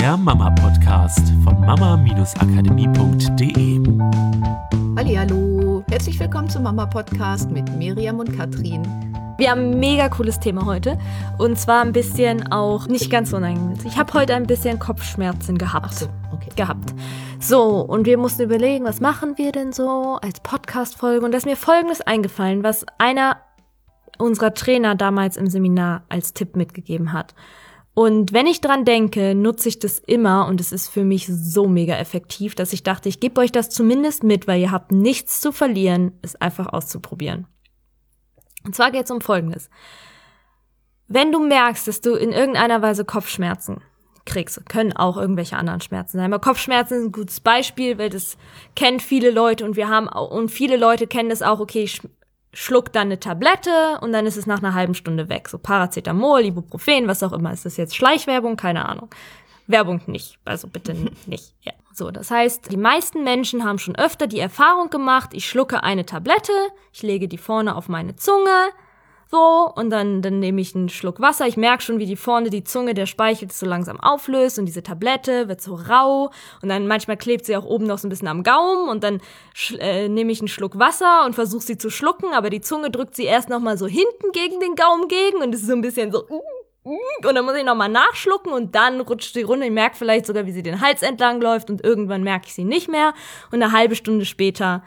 der Mama-Podcast von mama-akademie.de. Hallo, herzlich willkommen zum Mama-Podcast mit Miriam und Katrin. Wir haben ein mega cooles Thema heute und zwar ein bisschen auch nicht ganz unangenehm. Ich habe heute ein bisschen Kopfschmerzen gehabt. Ach so, okay. Gehabt. So, und wir mussten überlegen, was machen wir denn so als Podcast-Folge? Und da ist mir Folgendes eingefallen, was einer unserer Trainer damals im Seminar als Tipp mitgegeben hat. Und wenn ich dran denke, nutze ich das immer und es ist für mich so mega effektiv, dass ich dachte, ich gebe euch das zumindest mit, weil ihr habt nichts zu verlieren, es einfach auszuprobieren. Und zwar geht es um Folgendes. Wenn du merkst, dass du in irgendeiner Weise Kopfschmerzen kriegst, können auch irgendwelche anderen Schmerzen sein. Aber Kopfschmerzen ist ein gutes Beispiel, weil das kennen viele Leute und wir haben auch, und viele Leute kennen das auch, okay, ich schluck dann eine Tablette und dann ist es nach einer halben Stunde weg. So Paracetamol, Ibuprofen, was auch immer. Ist das jetzt Schleichwerbung? Keine Ahnung. Werbung nicht. Also bitte nicht. Ja. So, das heißt, die meisten Menschen haben schon öfter die Erfahrung gemacht, ich schlucke eine Tablette, ich lege die vorne auf meine Zunge, so, und dann, dann nehme ich einen Schluck Wasser. Ich merke schon, wie die vorne die Zunge, der Speichel so langsam auflöst und diese Tablette wird so rau. Und dann manchmal klebt sie auch oben noch so ein bisschen am Gaumen und dann äh, nehme ich einen Schluck Wasser und versuche sie zu schlucken, aber die Zunge drückt sie erst nochmal so hinten gegen den Gaumen gegen und es ist so ein bisschen so. Und dann muss ich nochmal nachschlucken und dann rutscht sie runter. Ich merke vielleicht sogar, wie sie den Hals entlang läuft und irgendwann merke ich sie nicht mehr. Und eine halbe Stunde später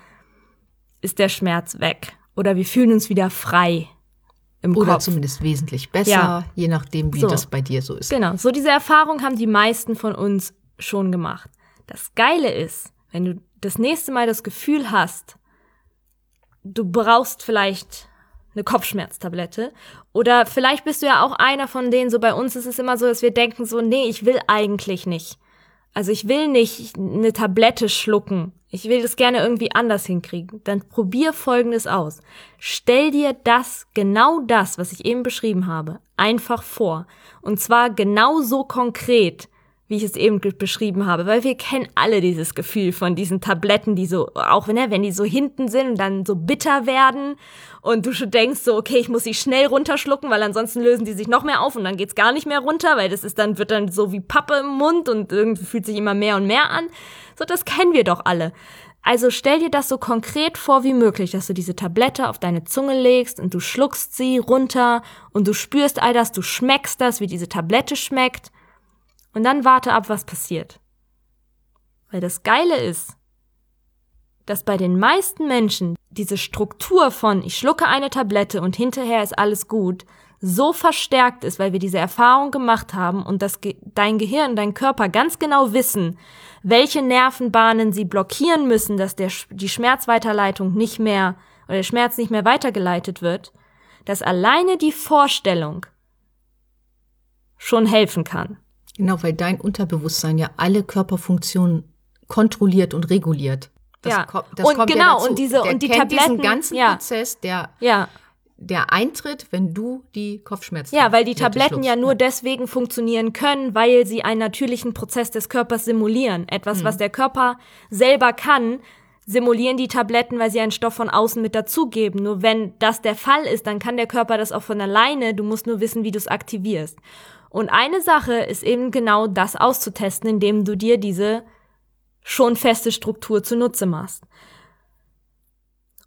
ist der Schmerz weg. Oder wir fühlen uns wieder frei im Oder Kopf. zumindest wesentlich besser, Ja. je nachdem, wie So. das bei dir so ist. Genau, so diese Erfahrung haben die meisten von uns schon gemacht. Das Geile ist, wenn du das nächste Mal das Gefühl hast, du brauchst vielleicht eine Kopfschmerztablette oder vielleicht bist du ja auch einer von denen, so bei uns ist es immer so, dass wir denken so, nee, ich will eigentlich nicht. Also ich will nicht eine Tablette schlucken. Ich will das gerne irgendwie anders hinkriegen. Dann probier Folgendes aus. Stell dir das, genau das, was ich eben beschrieben habe, einfach vor. Und zwar genauso konkret, wie ich es eben beschrieben habe, weil wir kennen alle dieses Gefühl von diesen Tabletten, die so, auch wenn, ne, wenn die so hinten sind und dann so bitter werden und du schon denkst so, okay, ich muss sie schnell runterschlucken, weil ansonsten lösen die sich noch mehr auf und dann geht's gar nicht mehr runter, weil das ist dann, wird dann so wie Pappe im Mund und irgendwie fühlt sich immer mehr und mehr an. So, das kennen wir doch alle. Also stell dir das so konkret vor wie möglich, dass du diese Tablette auf deine Zunge legst und du schluckst sie runter und du spürst all das, du schmeckst das, wie diese Tablette schmeckt. Und dann warte ab, was passiert. Weil das Geile ist, dass bei den meisten Menschen diese Struktur von ich schlucke eine Tablette und hinterher ist alles gut so verstärkt ist, weil wir diese Erfahrung gemacht haben und dass Ge dein Gehirn, dein Körper ganz genau wissen, welche Nervenbahnen sie blockieren müssen, dass der, die Schmerzweiterleitung nicht mehr oder der Schmerz nicht mehr weitergeleitet wird, dass alleine die Vorstellung schon helfen kann. Genau, weil dein Unterbewusstsein ja alle Körperfunktionen kontrolliert und reguliert. Das Ja. ko- das Und kommt ja genau, dazu. und diese- der und die kennt diesen Tabletten, ganzen ja. Prozess, der, Ja, der eintritt, wenn du die Kopfschmerzen Ja, weil die Tablette Tabletten ja nur deswegen funktionieren können, weil sie einen natürlichen Prozess des Körpers simulieren. Etwas, was der Körper selber kann, simulieren die Tabletten, weil sie einen Stoff von außen mit dazugeben. Nur wenn das der Fall ist, dann kann der Körper das auch von alleine. Du musst nur wissen, wie du es aktivierst. Und eine Sache ist eben genau das auszutesten, indem du dir diese schon feste Struktur zunutze machst.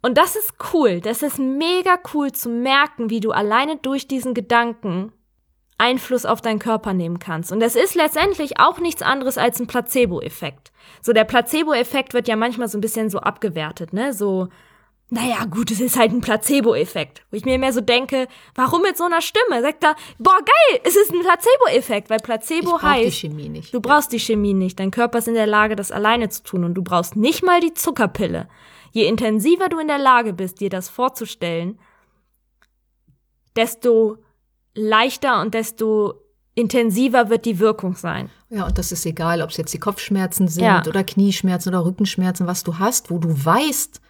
Und das ist cool. Das ist mega cool zu merken, wie du alleine durch diesen Gedanken Einfluss auf deinen Körper nehmen kannst. Und das ist letztendlich auch nichts anderes als ein Placebo-Effekt. So, der Placebo-Effekt wird ja manchmal so ein bisschen so abgewertet, ne? So, naja, gut, es ist halt ein Placebo-Effekt. Wo ich mir mehr so denke, warum mit so einer Stimme? Sagt er, boah, geil, es ist ein Placebo-Effekt, weil Placebo heißt, Chemie nicht. Du brauchst die Chemie nicht. Dein Körper ist in der Lage, das alleine zu tun. Und du brauchst nicht mal die Zuckerpille. Je intensiver du in der Lage bist, dir das vorzustellen, desto leichter und desto intensiver wird die Wirkung sein. Ja, und das ist egal, ob es jetzt die Kopfschmerzen sind Ja. oder Knieschmerzen oder Rückenschmerzen, was du hast, wo du weißt,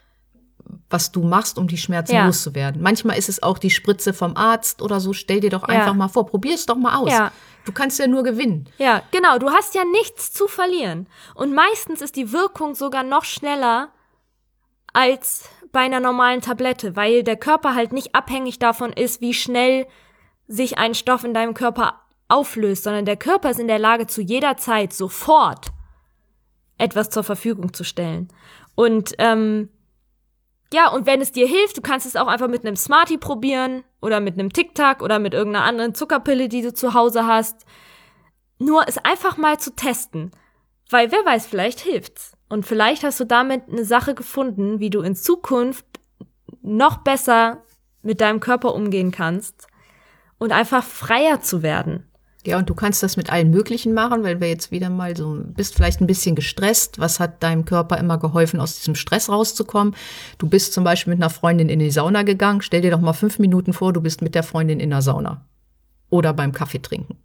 was du machst, um die Schmerzen Ja. loszuwerden. Manchmal ist es auch die Spritze vom Arzt oder so. Stell dir doch Ja. einfach mal vor, probier es doch mal aus. Ja. Du kannst ja nur gewinnen. Ja, genau. Du hast ja nichts zu verlieren. Und meistens ist die Wirkung sogar noch schneller als bei einer normalen Tablette, weil der Körper halt nicht abhängig davon ist, wie schnell sich ein Stoff in deinem Körper auflöst, sondern der Körper ist in der Lage, zu jeder Zeit sofort etwas zur Verfügung zu stellen. Und ähm, ja, und wenn es dir hilft, du kannst es auch einfach mit einem Smartie probieren oder mit einem Tic-Tac oder mit irgendeiner anderen Zuckerpille, die du zu Hause hast. Nur es einfach mal zu testen. Weil wer weiß, vielleicht hilft's. Und vielleicht hast du damit eine Sache gefunden, wie du in Zukunft noch besser mit deinem Körper umgehen kannst und einfach freier zu werden. Ja, und du kannst das mit allen möglichen machen, weil wir jetzt wieder mal so, bist vielleicht ein bisschen gestresst. Was hat deinem Körper immer geholfen, aus diesem Stress rauszukommen? Du bist zum Beispiel mit einer Freundin in die Sauna gegangen. Stell dir doch mal fünf Minuten vor, du bist mit der Freundin in der Sauna. Oder beim Kaffee trinken.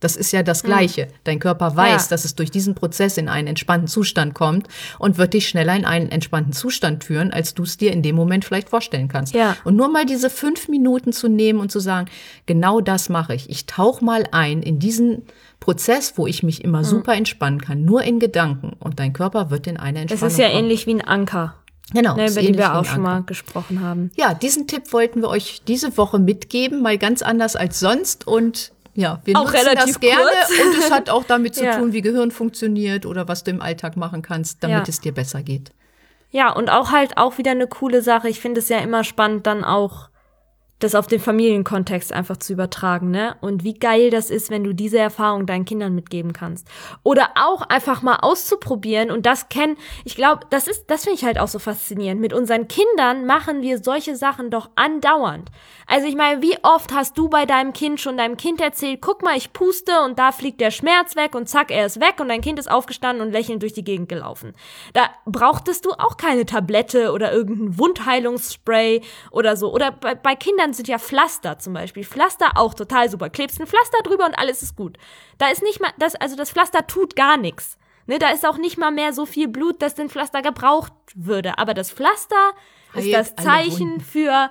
Das ist ja das Gleiche. Mhm. Dein Körper weiß, ja. dass es durch diesen Prozess in einen entspannten Zustand kommt und wird dich schneller in einen entspannten Zustand führen, als du es dir in dem Moment vielleicht vorstellen kannst. Ja. Und nur mal diese fünf Minuten zu nehmen und zu sagen, genau das mache ich. Ich tauche mal ein in diesen Prozess, wo ich mich immer mhm. super entspannen kann, nur in Gedanken. Und dein Körper wird in eine Entspannung Das ist ja kommen. ähnlich wie ein Anker. Genau, ne, über den wir auch schon mal gesprochen haben. Ja, diesen Tipp wollten wir euch diese Woche mitgeben, mal ganz anders als sonst und ja, wir auch nutzen relativ das gerne kurz. und es hat auch damit zu Ja. tun, wie Gehirn funktioniert oder was du im Alltag machen kannst, damit Ja. es dir besser geht. Ja, und auch halt auch wieder eine coole Sache. Ich finde es ja immer spannend, dann auch das auf den Familienkontext einfach zu übertragen, ne? Und wie geil das ist, wenn du diese Erfahrung deinen Kindern mitgeben kannst. Oder auch einfach mal auszuprobieren und das kennen. Ich glaube, das ist, das finde ich halt auch so faszinierend. Mit unseren Kindern machen wir solche Sachen doch andauernd. Also ich meine, wie oft hast du bei deinem Kind schon deinem Kind erzählt, guck mal, ich puste und da fliegt der Schmerz weg und zack, er ist weg und dein Kind ist aufgestanden und lächelnd durch die Gegend gelaufen. Da brauchtest du auch keine Tablette oder irgendein Wundheilungsspray oder so. Oder bei, bei Kindern sind ja Pflaster zum Beispiel. Pflaster auch total super. Klebst ein Pflaster drüber und alles ist gut. Da ist nicht mal, das, also das Pflaster tut gar nichts. Ne, da ist auch nicht mal mehr so viel Blut, dass den Pflaster gebraucht würde. Aber das Pflaster ist Heilt das alle Zeichen für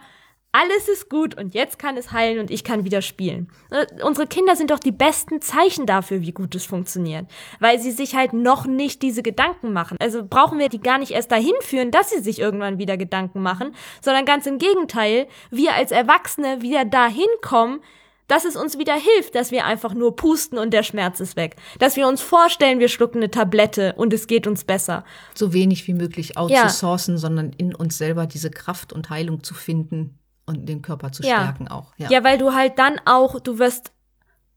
alles ist gut und jetzt kann es heilen und ich kann wieder spielen. Äh, Unsere Kinder sind doch die besten Zeichen dafür, wie gut es funktioniert, weil sie sich halt noch nicht diese Gedanken machen. Also brauchen wir die gar nicht erst dahin führen, dass sie sich irgendwann wieder Gedanken machen, sondern ganz im Gegenteil, wir als Erwachsene wieder dahin kommen, dass es uns wieder hilft, dass wir einfach nur pusten und der Schmerz ist weg. Dass wir uns vorstellen, wir schlucken eine Tablette und es geht uns besser. So wenig wie möglich Ja. outzusourcen, sondern in uns selber diese Kraft und Heilung zu finden und den Körper zu Ja. stärken auch. Ja. weil du halt dann auch, du wirst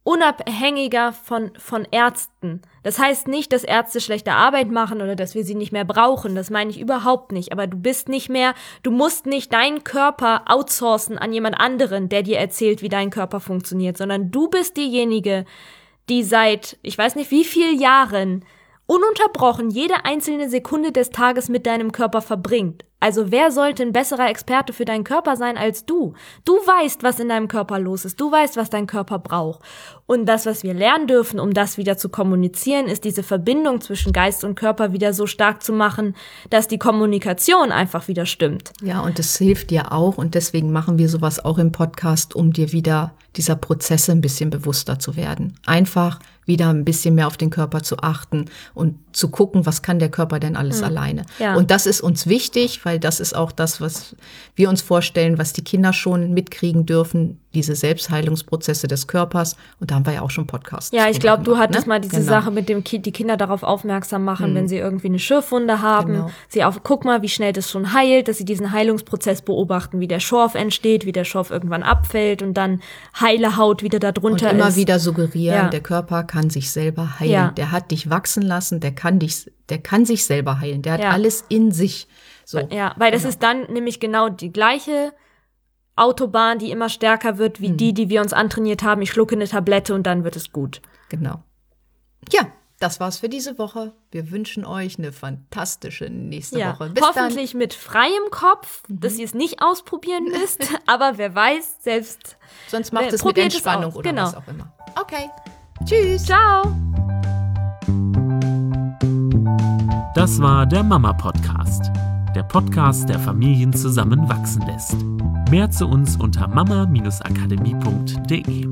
unabhängiger von, von Ärzten. Das heißt nicht, dass Ärzte schlechte Arbeit machen oder dass wir sie nicht mehr brauchen. Das meine ich überhaupt nicht. Aber du bist nicht mehr, du musst nicht deinen Körper outsourcen an jemand anderen, der dir erzählt, wie dein Körper funktioniert, sondern du bist diejenige, die seit, ich weiß nicht wie vielen Jahren, ununterbrochen jede einzelne Sekunde des Tages mit deinem Körper verbringt. Also wer sollte ein besserer Experte für deinen Körper sein als du? Du weißt, was in deinem Körper los ist. Du weißt, was dein Körper braucht. Und das, was wir lernen dürfen, um das wieder zu kommunizieren, ist diese Verbindung zwischen Geist und Körper wieder so stark zu machen, dass die Kommunikation einfach wieder stimmt. Ja, und das hilft dir auch und deswegen machen wir sowas auch im Podcast, um dir wieder dieser Prozesse ein bisschen bewusster zu werden. Einfach wieder ein bisschen mehr auf den Körper zu achten und zu gucken, was kann der Körper denn alles alleine. Ja. Und das ist uns wichtig, weil das ist auch das, was wir uns vorstellen, was die Kinder schon mitkriegen dürfen, diese Selbstheilungsprozesse des Körpers. Und da haben wir ja auch schon Podcasts. Ja, ich glaube, du hattest ne? mal diese Genau. Sache mit dem Kind, die Kinder darauf aufmerksam machen, wenn sie irgendwie eine Schürfwunde haben. Genau. Sie auf, guck mal, wie schnell das schon heilt, dass sie diesen Heilungsprozess beobachten, wie der Schorf entsteht, wie der Schorf irgendwann abfällt und dann heile Haut wieder Und darunter immer ist. wieder suggerieren, Ja. der Körper kann sich selber heilen. Ja. Der hat dich wachsen lassen, der kann dich, der kann sich selber heilen. Der hat Ja. alles in sich. So. Ja, weil das Genau. ist dann nämlich genau die gleiche Autobahn, die immer stärker wird, wie die, die wir uns antrainiert haben. Ich schlucke eine Tablette und dann wird es gut. Genau. Ja, das war's für diese Woche. Wir wünschen euch eine fantastische nächste Ja, Woche. Bis hoffentlich mit freiem Kopf, Mhm. dass ihr es nicht ausprobieren müsst. aber wer weiß, selbst. dann. Sonst macht Äh, es mit es Entspannung aus, oder genau. was auch immer. Okay. Tschüss. Ciao! Das war der Mama Podcast. Der Podcast, der Familien zusammenwachsen lässt. Mehr zu uns unter mama-akademie.de.